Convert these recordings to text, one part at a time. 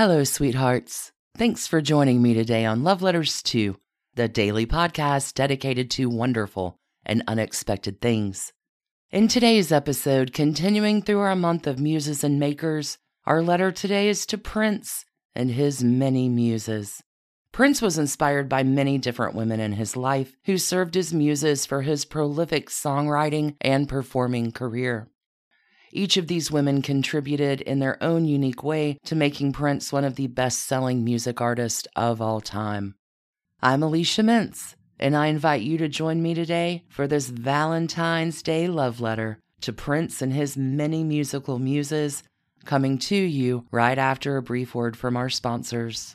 Hello, sweethearts. Thanks for joining me today on Love Letters 2, the daily podcast dedicated to wonderful and unexpected things. In today's episode, continuing through our month of muses and makers, our letter today is to Prince and his many muses. Prince was inspired by many different women in his life who served as muses for his prolific songwriting and performing career. Each of these women contributed in their own unique way to making Prince one of the best selling music artists of all time. I'm Alicia Mintz, and I invite you to join me today for this Valentine's Day love letter to Prince and his many musical muses, coming to you right after a brief word from our sponsors.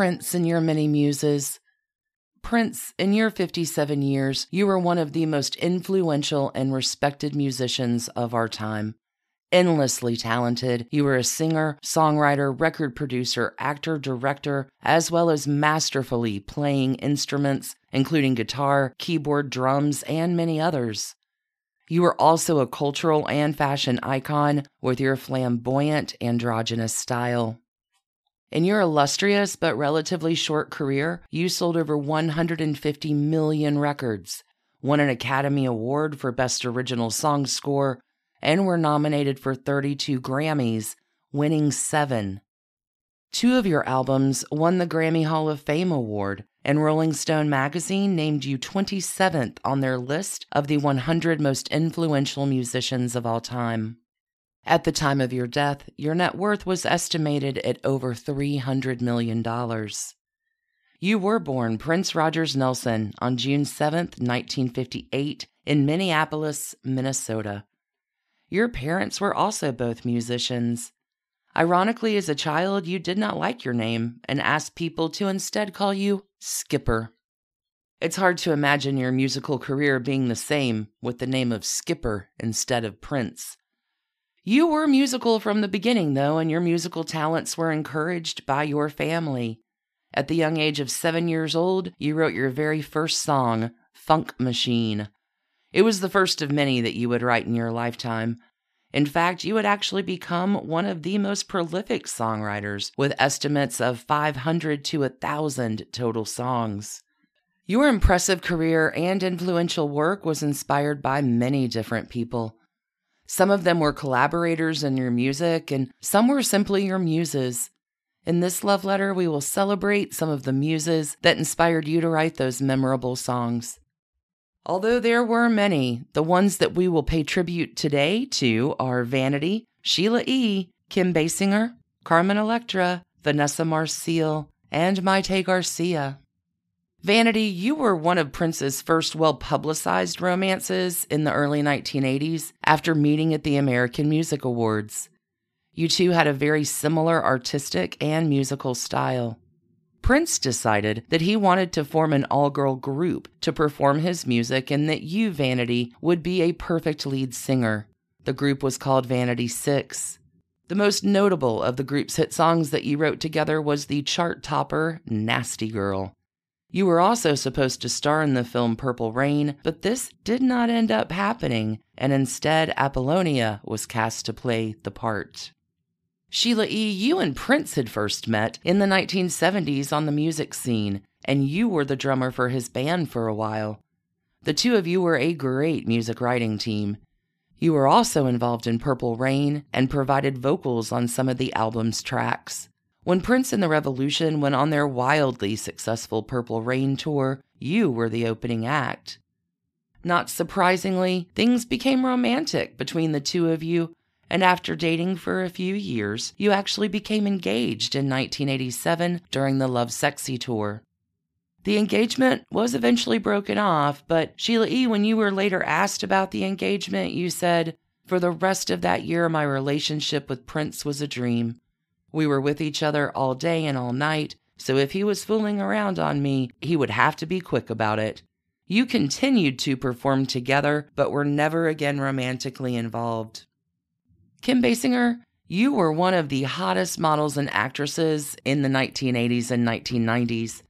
Prince and your many muses, Prince, in your 57 years, you were one of the most influential and respected musicians of our time. Endlessly talented, you were a singer, songwriter, record producer, actor, director, as well as masterfully playing instruments, including guitar, keyboard, drums, and many others. You were also a cultural and fashion icon with your flamboyant androgynous style. In your illustrious but relatively short career, you sold over 150 million records, won an Academy Award for Best Original Song Score, and were nominated for 32 Grammys, winning seven. Two of your albums won the Grammy Hall of Fame Award, and Rolling Stone magazine named you 27th on their list of the 100 most influential musicians of all time. At the time of your death, your net worth was estimated at over $300 million. You were born Prince Rogers Nelson on June 7, 1958, in Minneapolis, Minnesota. Your parents were also both musicians. Ironically, as a child, you did not like your name and asked people to instead call you Skipper. It's hard to imagine your musical career being the same with the name of Skipper instead of Prince. You were musical from the beginning, though, and your musical talents were encouraged by your family. At the young age of seven years old, you wrote your very first song, Funk Machine. It was the first of many that you would write in your lifetime. In fact, you would actually become one of the most prolific songwriters, with estimates of 500 to 1,000 total songs. Your impressive career and influential work was inspired by many different people. Some of them were collaborators in your music, and some were simply your muses. In this love letter, we will celebrate some of the muses that inspired you to write those memorable songs. Although there were many, the ones that we will pay tribute today to are Vanity, Sheila E., Kim Basinger, Carmen Electra, Vanessa Marcil, and Mayte Garcia. Vanity, you were one of Prince's first well publicized romances in the early 1980s after meeting at the American Music Awards. You two had a very similar artistic and musical style. Prince decided that he wanted to form an all girl group to perform his music and that you, Vanity, would be a perfect lead singer. The group was called Vanity Six. The most notable of the group's hit songs that you wrote together was the chart topper Nasty Girl. You were also supposed to star in the film Purple Rain, but this did not end up happening, and instead Apollonia was cast to play the part. Sheila E., you and Prince had first met in the 1970s on the music scene, and you were the drummer for his band for a while. The two of you were a great music writing team. You were also involved in Purple Rain and provided vocals on some of the album's tracks. When Prince and the Revolution went on their wildly successful Purple Rain tour, you were the opening act. Not surprisingly, things became romantic between the two of you, and after dating for a few years, you actually became engaged in 1987 during the Lovesexy tour. The engagement was eventually broken off, but Sheila E., when you were later asked about the engagement, you said, For the rest of that year, my relationship with Prince was a dream. We were with each other all day and all night, so if he was fooling around on me, he would have to be quick about it. You continued to perform together, but were never again romantically involved. Kim Basinger, you were one of the hottest models and actresses in the 1980s and 1990s.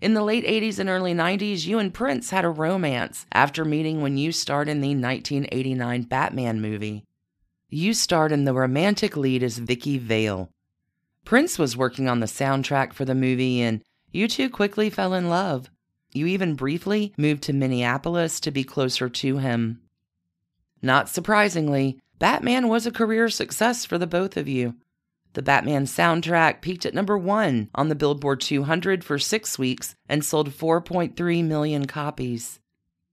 In the late 80s and early 90s, you and Prince had a romance after meeting when you starred in the 1989 Batman movie. You starred in the romantic lead as Vicki Vale. Prince was working on the soundtrack for the movie, and you two quickly fell in love. You even briefly moved to Minneapolis to be closer to him. Not surprisingly, Batman was a career success for the both of you. The Batman soundtrack peaked at number one on the Billboard 200 for six weeks and sold 4.3 million copies.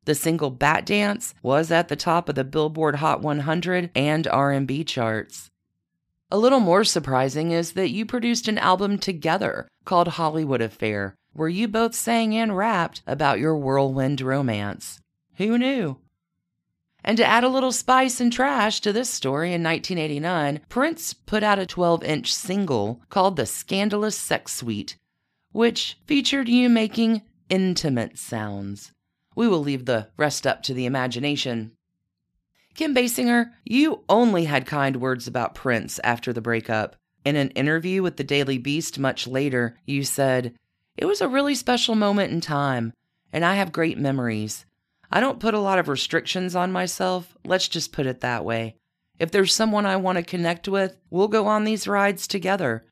The single Batdance was at the top of the Billboard Hot 100 and R&B charts. A little more surprising is that you produced an album together called Hollywood Affair, where you both sang and rapped about your whirlwind romance. Who knew? And to add a little spice and trash to this story, in 1989, Prince put out a 12 inch single called The Scandalous Sex Suite, which featured you making intimate sounds. We will leave the rest up to the imagination. Kim Basinger, you only had kind words about Prince after the breakup. In an interview with the Daily Beast much later, you said, It was a really special moment in time, and I have great memories. I don't put a lot of restrictions on myself. Let's just put it that way. If there's someone I want to connect with, we'll go on these rides together.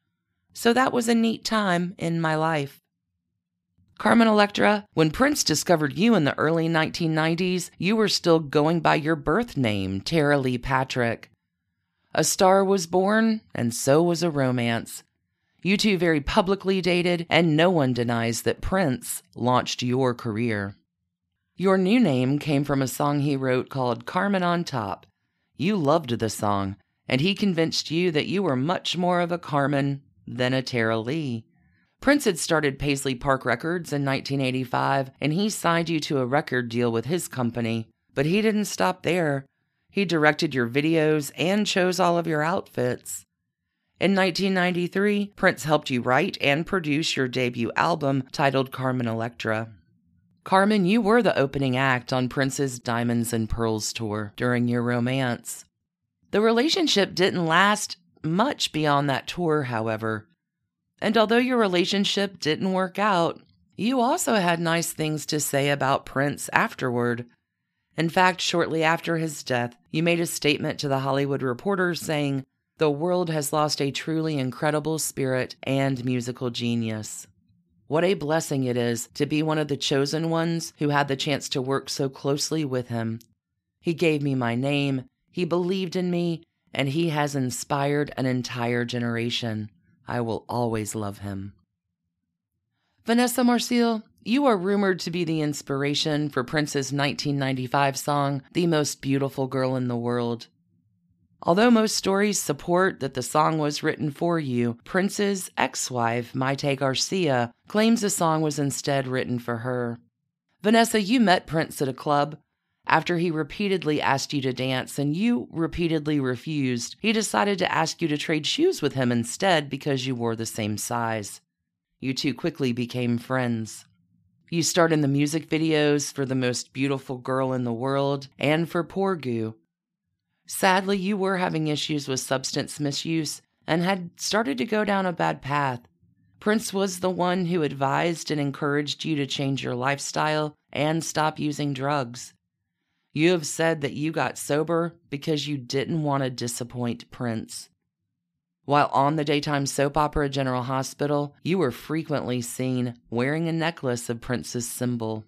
So that was a neat time in my life. Carmen Electra, when Prince discovered you in the early 1990s, you were still going by your birth name, Tara Leigh Patrick. A star was born, and so was a romance. You two very publicly dated, and no one denies that Prince launched your career. Your new name came from a song he wrote called Carmen on Top. You loved the song, and he convinced you that you were much more of a Carmen than a Tara-Leigh. Prince had started Paisley Park Records in 1985, and he signed you to a record deal with his company. But he didn't stop there. He directed your videos and chose all of your outfits. In 1993, Prince helped you write and produce your debut album titled Carmen Electra. Carmen, you were the opening act on Prince's Diamonds and Pearls tour during your romance. The relationship didn't last much beyond that tour, however. And although your relationship didn't work out, you also had nice things to say about Prince afterward. In fact, shortly after his death, you made a statement to the Hollywood Reporter saying, The world has lost a truly incredible spirit and musical genius. What a blessing it is to be one of the chosen ones who had the chance to work so closely with him. He gave me my name, he believed in me, and he has inspired an entire generation. I will always love him. Vanessa Marcil, you are rumored to be the inspiration for Prince's 1995 song, The Most Beautiful Girl in the World. Although most stories support that the song was written for you, Prince's ex wife, Mayte Garcia, claims the song was instead written for her. Vanessa, you met Prince at a club. After he repeatedly asked you to dance and you repeatedly refused, he decided to ask you to trade shoes with him instead because you wore the same size. You two quickly became friends. You starred in the music videos for The Most Beautiful Girl in the World and for Porgu, Sadly, you were having issues with substance misuse and had started to go down a bad path. Prince was the one who advised and encouraged you to change your lifestyle and stop using drugs. You have said that you got sober because you didn't want to disappoint Prince. While on the daytime soap opera General Hospital, you were frequently seen wearing a necklace of Prince's symbol.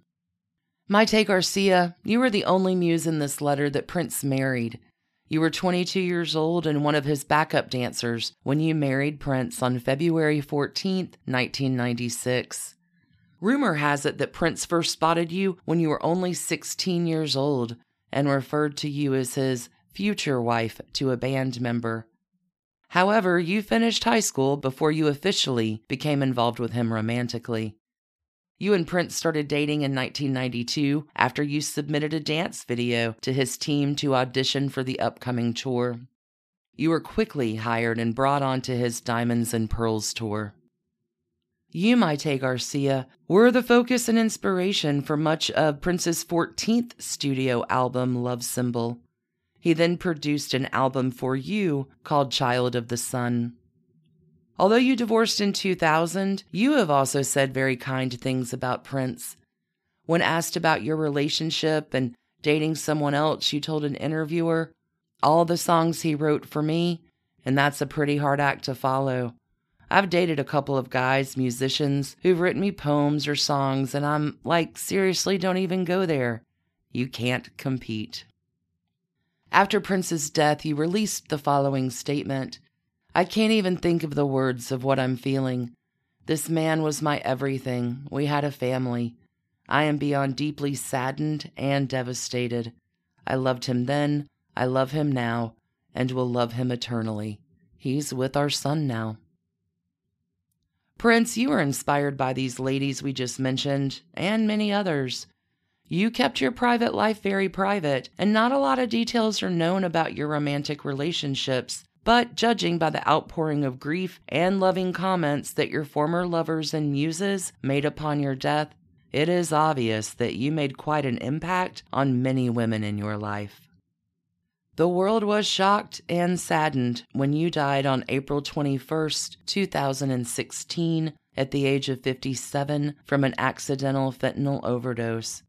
Mayte Garcia, you were the only muse in this letter that Prince married, you were 22 years old and one of his backup dancers when you married Prince on February 14, 1996. Rumor has it that Prince first spotted you when you were only 16 years old and referred to you as his future wife to a band member. However, you finished high school before you officially became involved with him romantically. You and Prince started dating in 1992 after you submitted a dance video to his team to audition for the upcoming tour. You were quickly hired and brought on to his Diamonds and Pearls tour. You, Mayte Garcia, were the focus and inspiration for much of Prince's 14th studio album, Love Symbol. He then produced an album for you called Child of the Sun. Although you divorced in 2000, you have also said very kind things about Prince. When asked about your relationship and dating someone else, you told an interviewer, All the songs he wrote for me, and that's a pretty hard act to follow. I've dated a couple of guys, musicians, who've written me poems or songs, and I'm like, seriously, don't even go there. You can't compete. After Prince's death, you released the following statement I can't even think of the words of what I'm feeling. This man was my everything. We had a family. I am beyond deeply saddened and devastated. I loved him then, I love him now, and will love him eternally. He's with our son now. Prince, you were inspired by these ladies we just mentioned, and many others. You kept your private life very private, and not a lot of details are known about your romantic relationships, but judging by the outpouring of grief and loving comments that your former lovers and muses made upon your death, it is obvious that you made quite an impact on many women in your life. The world was shocked and saddened when you died on April 21st, 2016, at the age of 57 from an accidental fentanyl overdose.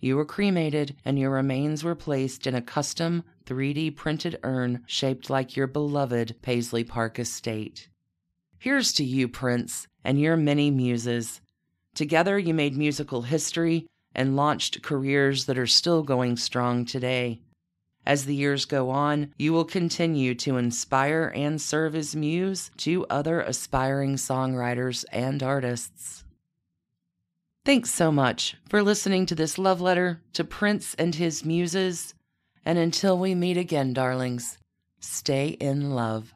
You were cremated and your remains were placed in a custom 3D printed urn shaped like your beloved Paisley Park estate. Here's to you, Prince, and your many muses. Together, you made musical history and launched careers that are still going strong today. As the years go on, you will continue to inspire and serve as muse to other aspiring songwriters and artists. Thanks so much for listening to this love letter to Prince and his muses. And until we meet again, darlings, stay in love.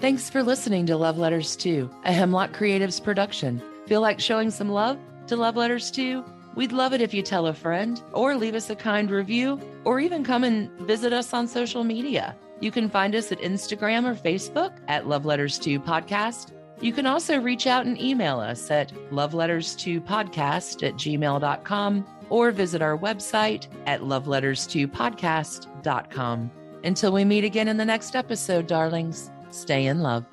Thanks for listening to Love Letters 2, a Hemlock Creatives production. Feel like showing some love to Love Letters 2? We'd love it if you tell a friend or leave us a kind review or even come and visit us on social media. You can find us at Instagram or Facebook at Love Letters 2 Podcast you can also reach out and email us at loveletters2podcast at gmail.com or visit our website at loveletters2podcast.com. Until we meet again in the next episode, darlings, stay in love.